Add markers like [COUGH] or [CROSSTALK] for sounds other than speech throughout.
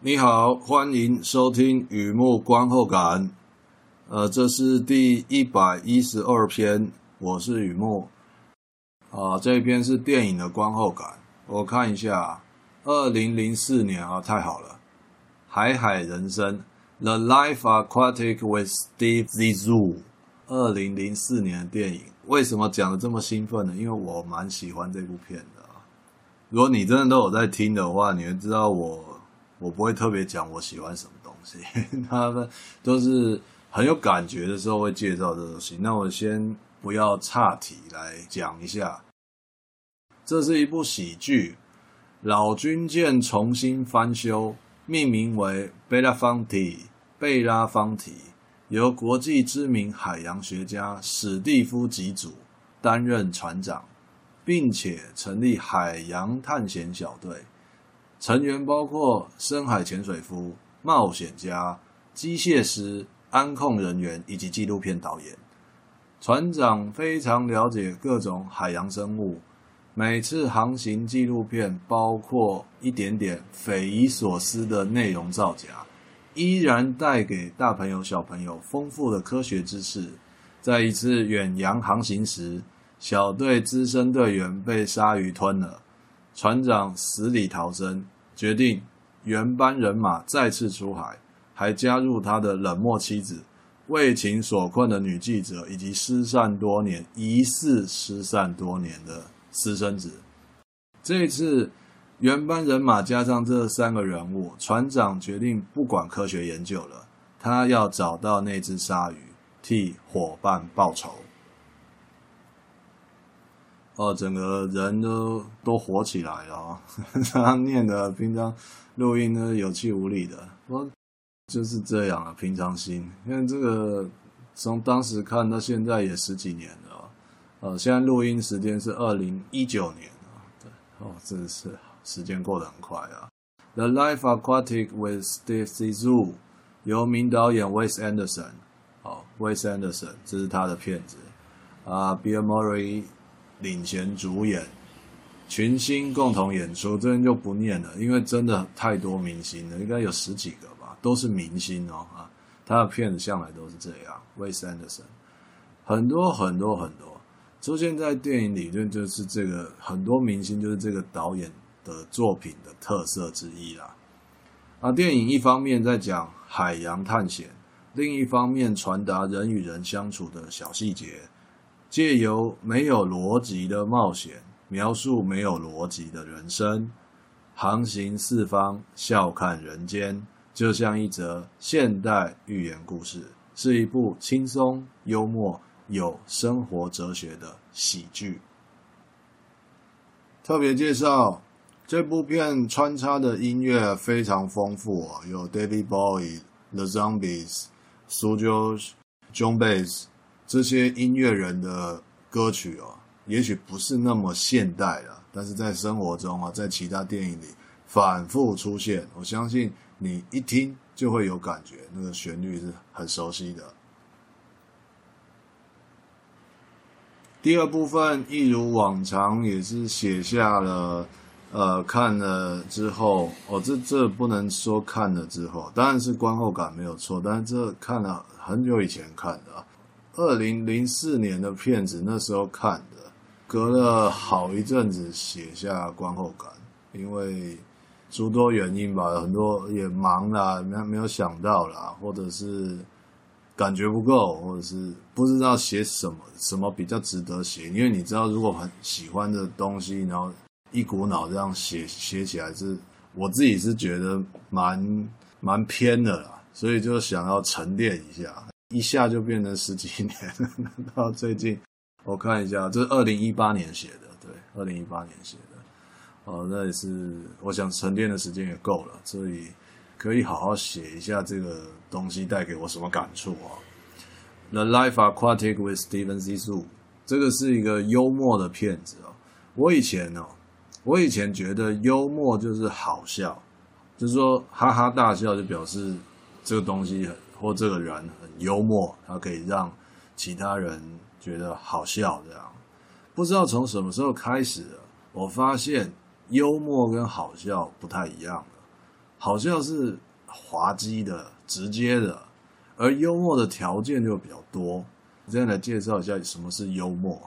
你好，欢迎收听雨幕观后感。呃，这是第一百一十二篇，我是雨幕。啊、这一篇是电影的观后感。我看一下，二零零四年啊，太好了，《海海人生》（The Life Aquatic with Steve Zissou）。二零零四年的电影，为什么讲的这么兴奋呢？因为我蛮喜欢这部片的。如果你真的都有在听的话，你会知道我。我不会特别讲我喜欢什么东西，[LAUGHS] 他们都是很有感觉的时候会介绍这东西。那我先不要岔题来讲一下，这是一部喜剧，老军舰重新翻修，命名为贝拉方提，贝拉方提，由国际知名海洋学家史蒂夫吉祖担任船长，并且成立海洋探险小队。成员包括深海潜水夫、冒险家、机械师、安控人员以及纪录片导演。船长非常了解各种海洋生物，每次航行纪录片包括一点点匪夷所思的内容造假，依然带给大朋友小朋友丰富的科学知识。在一次远洋航行时，小队资深队员被鲨鱼吞了。船长死里逃生，决定原班人马再次出海，还加入他的冷漠妻子、为情所困的女记者以及失散多年、疑似失散多年的私生子。这一次，原班人马加上这三个人物，船长决定不管科学研究了，他要找到那只鲨鱼，替伙伴报仇。哦，整个人都都活起来了啊！[LAUGHS] 他念的平常录音呢有气无力的，我就是这样啊，平常心。因为这个从当时看到现在也十几年了，呃，现在录音时间是二零一九年啊，对，哦，真的是时间过得很快啊。The Life Aquatic with Steve Zou，由名导演 Wes Anderson，哦，Wes Anderson，这是他的片子啊，Bill Murray。领衔主演，群星共同演出，这边就不念了，因为真的太多明星了，应该有十几个吧，都是明星哦啊，他的片子向来都是这样。威斯安德森很多很多很多出现在电影里面，就是这个很多明星就是这个导演的作品的特色之一啦。啊，电影一方面在讲海洋探险，另一方面传达人与人相处的小细节。借由没有逻辑的冒险，描述没有逻辑的人生，航行四方，笑看人间，就像一则现代寓言故事，是一部轻松幽默、有生活哲学的喜剧。特别介绍，这部片穿插的音乐非常丰富啊，有 David Bowie、The Zombies、Sujo、John Bays。这些音乐人的歌曲哦，也许不是那么现代了，但是在生活中啊，在其他电影里反复出现，我相信你一听就会有感觉，那个旋律是很熟悉的。第二部分一如往常，也是写下了，呃，看了之后，哦，这这不能说看了之后，当然是观后感没有错，但是这看了很久以前看的。二零零四年的片子，那时候看的，隔了好一阵子写下观后感，因为诸多原因吧，很多也忙啦，没没有想到啦，或者是感觉不够，或者是不知道写什么，什么比较值得写。因为你知道，如果很喜欢的东西，然后一股脑这样写写起来是，是我自己是觉得蛮蛮偏的啦，所以就想要沉淀一下。一下就变成十几年了，[LAUGHS] 到最近我看一下，这是二零一八年写的，对，二零一八年写的，哦，那也是我想沉淀的时间也够了，所以可以好好写一下这个东西带给我什么感触啊。The Life Aquatic with Steven Zissou，这个是一个幽默的片子哦。我以前哦，我以前觉得幽默就是好笑，就是说哈哈大笑就表示这个东西很。或这个人很幽默，他可以让其他人觉得好笑。这样，不知道从什么时候开始，我发现幽默跟好笑不太一样了。好像是滑稽的、直接的，而幽默的条件就比较多。这样来介绍一下什么是幽默。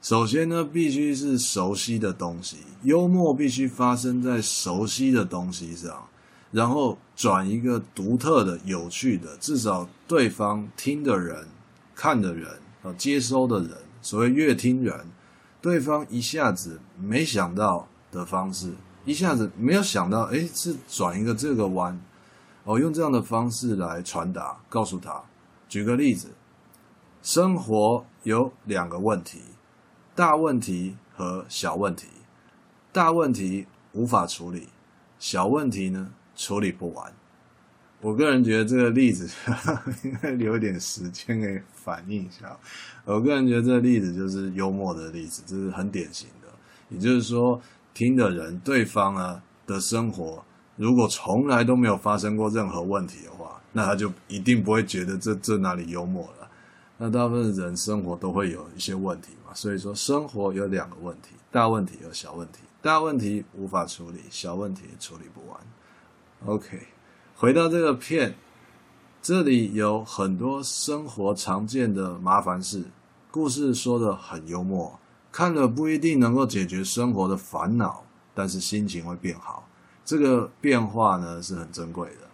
首先呢，必须是熟悉的东西，幽默必须发生在熟悉的东西上，然后转一个独特的、有趣的，至少对方听的人、看的人、啊接收的人，所谓阅听人，对方一下子没想到的方式，一下子没有想到，诶，是转一个这个弯，哦，用这样的方式来传达，告诉他。举个例子，生活有两个问题。大问题和小问题，大问题无法处理，小问题呢处理不完。我个人觉得这个例子应该留点时间给反应一下。我个人觉得这个例子就是幽默的例子，这是很典型的。也就是说，听的人对方啊的生活，如果从来都没有发生过任何问题的话，那他就一定不会觉得这这哪里幽默了。那大部分人生活都会有一些问题嘛，所以说生活有两个问题，大问题和小问题。大问题无法处理，小问题处理不完。OK，回到这个片，这里有很多生活常见的麻烦事，故事说的很幽默，看了不一定能够解决生活的烦恼，但是心情会变好。这个变化呢是很珍贵的。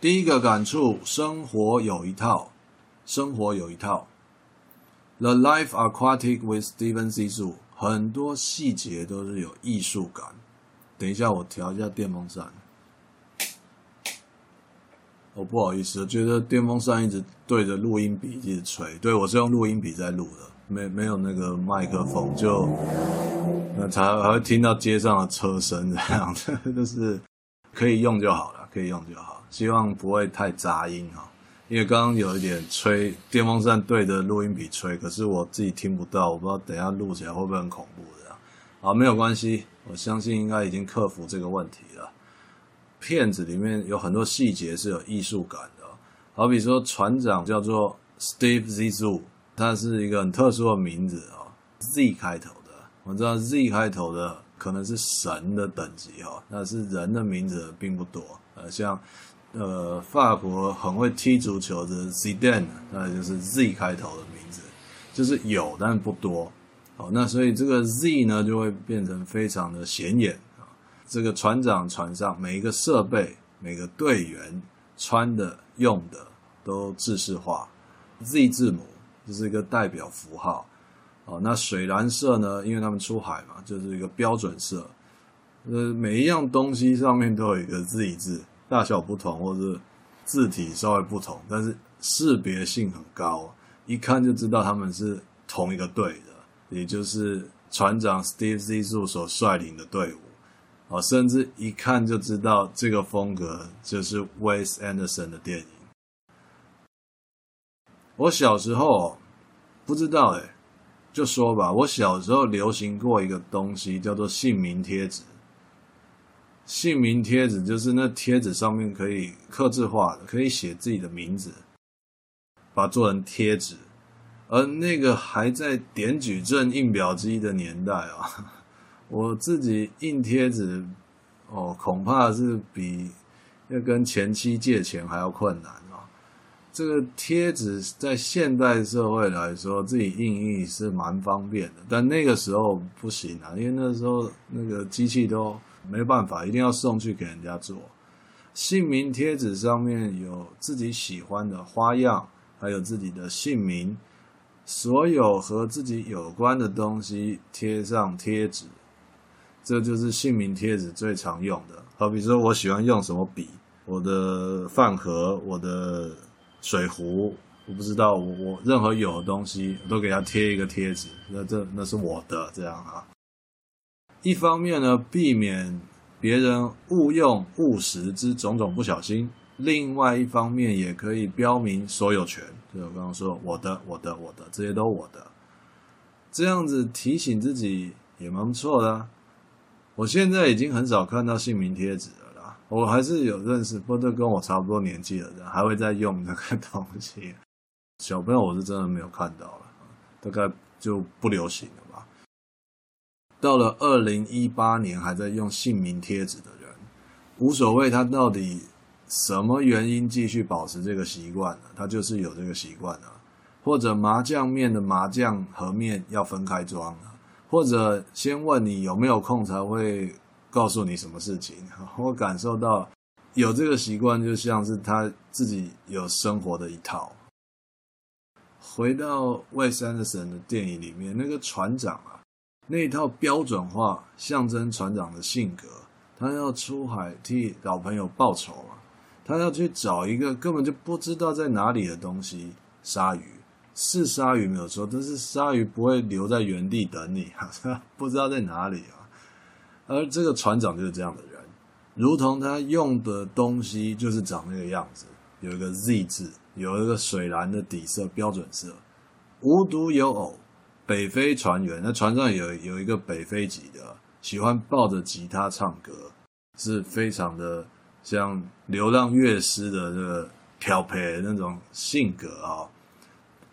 第一个感触，生活有一套，生活有一套。The Life Aquatic with Steven Zissou，很多细节都是有艺术感。等一下，我调一下电风扇。哦，不好意思，觉得电风扇一直对着录音笔一直吹。对，我是用录音笔在录的，没没有那个麦克风，就那才还会听到街上的车声这样子，[LAUGHS] 就是可以用就好了，可以用就好。希望不会太杂音哈，因为刚刚有一点吹电风扇对着录音笔吹，可是我自己听不到，我不知道等下录起来会不会很恐怖的。好，没有关系，我相信应该已经克服这个问题了。片子里面有很多细节是有艺术感的，好比说船长叫做 Steve Zissou，他是一个很特殊的名字啊，Z 开头的。我知道 Z 开头的可能是神的等级哦，但是人的名字并不多，呃，像。呃，法国很会踢足球的 Zidane，那就是 Z 开头的名字，就是有，但是不多。好，那所以这个 Z 呢，就会变成非常的显眼啊。这个船长船上每一个设备、每个队员穿的、用的都制式化，Z 字母就是一个代表符号。哦，那水蓝色呢，因为他们出海嘛，就是一个标准色。呃，每一样东西上面都有一个 Z 字。大小不同，或者字体稍微不同，但是识别性很高，一看就知道他们是同一个队的，也就是船长 Steve z i s u 所率领的队伍。啊，甚至一看就知道这个风格就是 Wes Anderson 的电影。我小时候不知道诶，就说吧，我小时候流行过一个东西，叫做姓名贴纸。姓名贴纸就是那贴纸上面可以刻字化的，可以写自己的名字，把它做成贴纸。而那个还在点矩阵印表机的年代啊，我自己印贴纸哦，恐怕是比要跟前妻借钱还要困难啊。这个贴纸在现代社会来说，自己印印是蛮方便的，但那个时候不行啊，因为那时候那个机器都。没办法，一定要送去给人家做。姓名贴纸上面有自己喜欢的花样，还有自己的姓名，所有和自己有关的东西贴上贴纸，这就是姓名贴纸最常用的。好比说我喜欢用什么笔，我的饭盒、我的水壶，我不知道，我我任何有的东西，我都给它贴一个贴纸，那这那是我的，这样啊。一方面呢，避免别人误用误食之种种不小心；另外一方面，也可以标明所有权。就我刚刚说，我的、我的、我的，这些都我的。这样子提醒自己也蛮不错的。我现在已经很少看到姓名贴纸了啦，我还是有认识，不都跟我差不多年纪的人还会在用那个 [LAUGHS] 东西。小朋友我是真的没有看到了，大概就不流行了吧。到了二零一八年还在用姓名贴纸的人，无所谓他到底什么原因继续保持这个习惯呢？他就是有这个习惯啊。或者麻酱面的麻酱和面要分开装啊，或者先问你有没有空才会告诉你什么事情。[LAUGHS] 我感受到有这个习惯，就像是他自己有生活的一套。回到魏三的神的电影里面，那个船长啊，那一套标准化象征船长的性格，他要出海替老朋友报仇啊，他要去找一个根本就不知道在哪里的东西——鲨鱼。是鲨鱼没有错，但是鲨鱼不会留在原地等你啊，不知道在哪里啊。而这个船长就是这样的人，如同他用的东西就是长那个样子，有一个 Z 字，有一个水蓝的底色标准色，无独有偶，北非船员，那船上有有一个北非籍的，喜欢抱着吉他唱歌，是非常的像流浪乐师的这个漂配那种性格啊。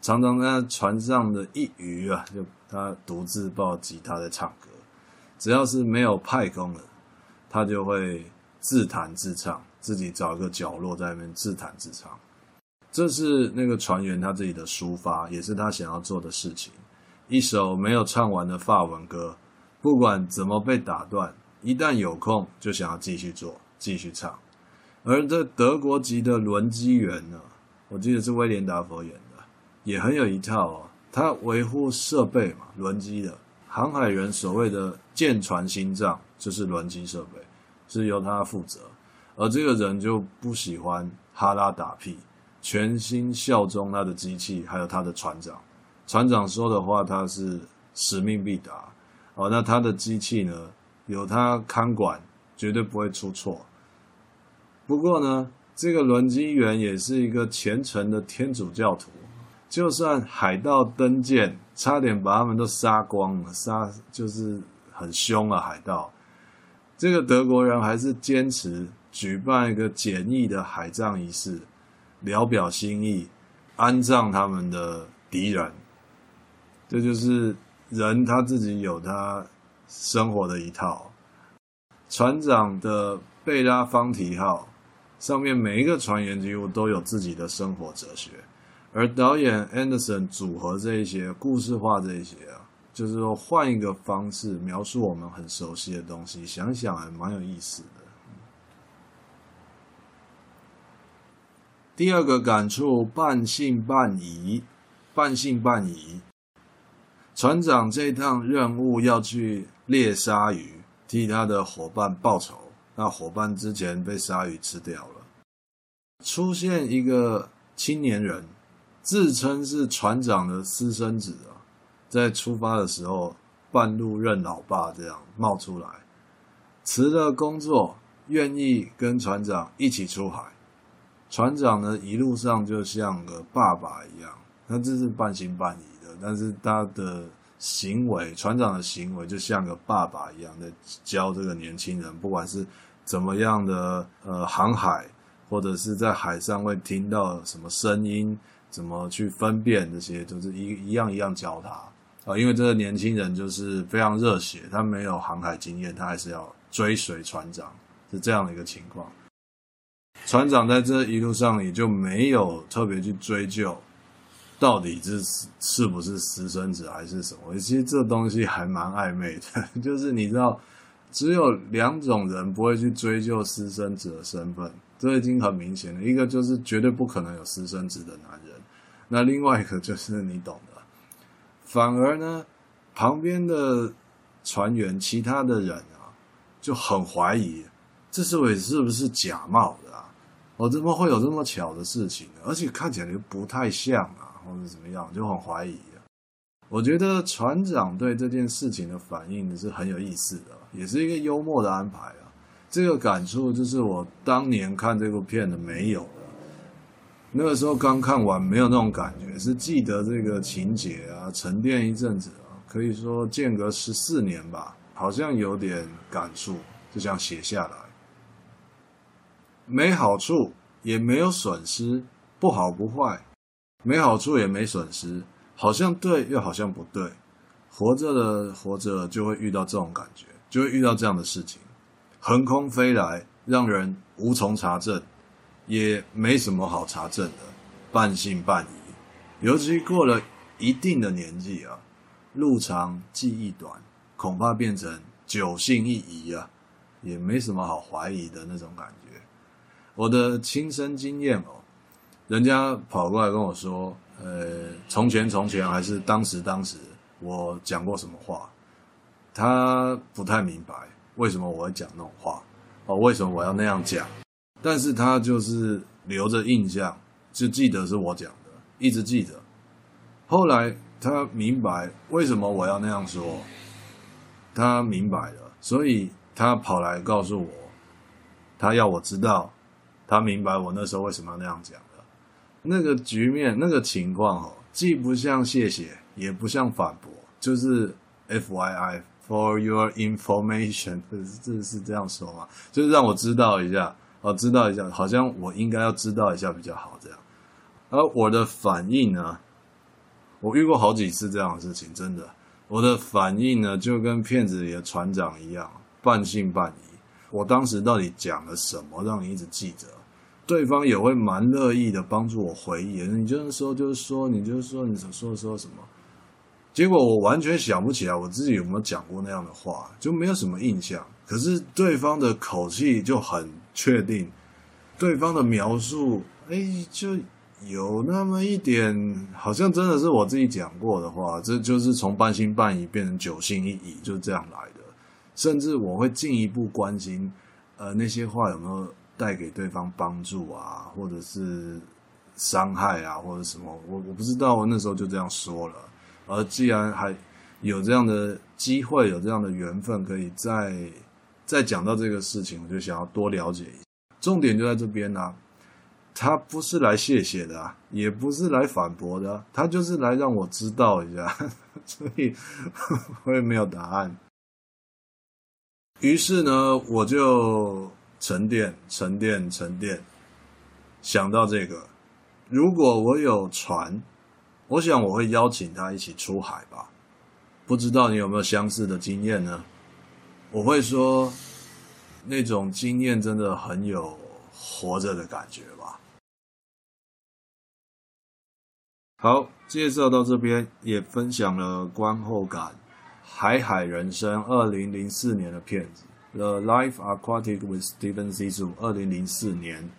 常常在船上的一隅啊，就他独自抱吉他在唱歌。只要是没有派工的，他就会自弹自唱，自己找一个角落在那边自弹自唱。这是那个船员他自己的抒发，也是他想要做的事情。一首没有唱完的法文歌，不管怎么被打断，一旦有空就想要继续做，继续唱。而这德国籍的轮机员呢，我记得是威廉达佛演的。也很有一套哦，他维护设备嘛，轮机的航海员所谓的舰船心脏就是轮机设备，是由他负责。而这个人就不喜欢哈拉打屁，全心效忠他的机器，还有他的船长。船长说的话，他是使命必达。哦，那他的机器呢，有他看管，绝对不会出错。不过呢，这个轮机员也是一个虔诚的天主教徒。就算海盗登舰，差点把他们都杀光了，杀就是很凶啊！海盗，这个德国人还是坚持举办一个简易的海葬仪式，聊表心意，安葬他们的敌人。这就是人他自己有他生活的一套。船长的贝拉方提号上面每一个船员几乎都有自己的生活哲学。而导演 Anderson 组合这一些故事化这一些啊，就是说换一个方式描述我们很熟悉的东西，想想还蛮有意思的。第二个感触，半信半疑，半信半疑。船长这趟任务要去猎鲨鱼，替他的伙伴报仇。那伙伴之前被鲨鱼吃掉了，出现一个青年人。自称是船长的私生子啊，在出发的时候半路认老爸，这样冒出来，辞了工作，愿意跟船长一起出海。船长呢，一路上就像个爸爸一样，他这是半信半疑的，但是他的行为，船长的行为就像个爸爸一样，在教这个年轻人，不管是怎么样的呃航海，或者是在海上会听到什么声音。怎么去分辨这些，就是一一样一样教他啊，因为这个年轻人就是非常热血，他没有航海经验，他还是要追随船长，是这样的一个情况。船长在这一路上也就没有特别去追究，到底是是不是私生子还是什么？其实这东西还蛮暧昧的，[LAUGHS] 就是你知道，只有两种人不会去追究私生子的身份，这已经很明显了。一个就是绝对不可能有私生子的男人。那另外一个就是你懂的，反而呢，旁边的船员、其他的人啊，就很怀疑，这是位是不是假冒的啊？我怎么会有这么巧的事情呢？而且看起来又不太像啊，或者怎么样，就很怀疑。我觉得船长对这件事情的反应是很有意思的，也是一个幽默的安排啊。这个感触就是我当年看这部片的没有。那个时候刚看完，没有那种感觉，是记得这个情节啊，沉淀一阵子啊，可以说间隔十四年吧，好像有点感触，就这样写下来。没好处，也没有损失，不好不坏，没好处也没损失，好像对又好像不对，活着的活着就会遇到这种感觉，就会遇到这样的事情，横空飞来，让人无从查证，也没什么好查证的，半信半疑。尤其过了一定的年纪啊，路长记忆短，恐怕变成久信一疑啊，也没什么好怀疑的那种感觉。我的亲身经验哦，人家跑过来跟我说，呃，从前从前还是当时当时。我讲过什么话，他不太明白为什么我会讲那种话哦，为什么我要那样讲？但是他就是留着印象，就记得是我讲的，一直记得。后来他明白为什么我要那样说，他明白了，所以他跑来告诉我，他要我知道，他明白我那时候为什么要那样讲。那个局面，那个情况哦，既不像谢谢。也不像反驳，就是 F Y I for your information，这是这是这样说吗？就是让我知道一下，哦，知道一下，好像我应该要知道一下比较好，这样。而我的反应呢，我遇过好几次这样的事情，真的，我的反应呢就跟骗子里的船长一样，半信半疑。我当时到底讲了什么，让你一直记着？对方也会蛮乐意的帮助我回忆，你就是说，就是说，你就是说，你说说什么？结果我完全想不起来我自己有没有讲过那样的话，就没有什么印象。可是对方的口气就很确定，对方的描述，哎，就有那么一点，好像真的是我自己讲过的话。这就是从半信半疑变成九信一疑，就这样来的。甚至我会进一步关心，呃，那些话有没有带给对方帮助啊，或者是伤害啊，或者什么？我我不知道，我那时候就这样说了。而既然还有这样的机会，有这样的缘分，可以再再讲到这个事情，我就想要多了解一。重点就在这边啊，他不是来谢谢的，也不是来反驳的，他就是来让我知道一下，[LAUGHS] 所以我也没有答案。于是呢，我就沉淀、沉淀、沉淀，想到这个，如果我有船。我想我会邀请他一起出海吧，不知道你有没有相似的经验呢？我会说，那种经验真的很有活着的感觉吧。好，介绍到这边，也分享了观后感，《海海人生》二零零四年的片子，《The Life Aquatic with Stephen Zissou》二零零四年，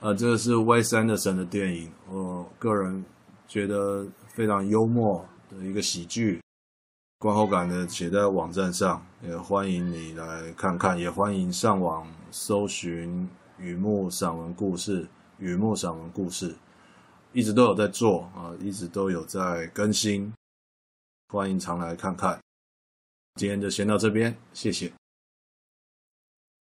呃，这个是 Wes Anderson 的电影，我个人。觉得非常幽默的一个喜剧，观后感呢写在网站上，也欢迎你来看看，也欢迎上网搜寻雨幕散文故事，雨幕散文故事，一直都有在做啊，一直都有在更新，欢迎常来看看。今天就先到这边，谢谢。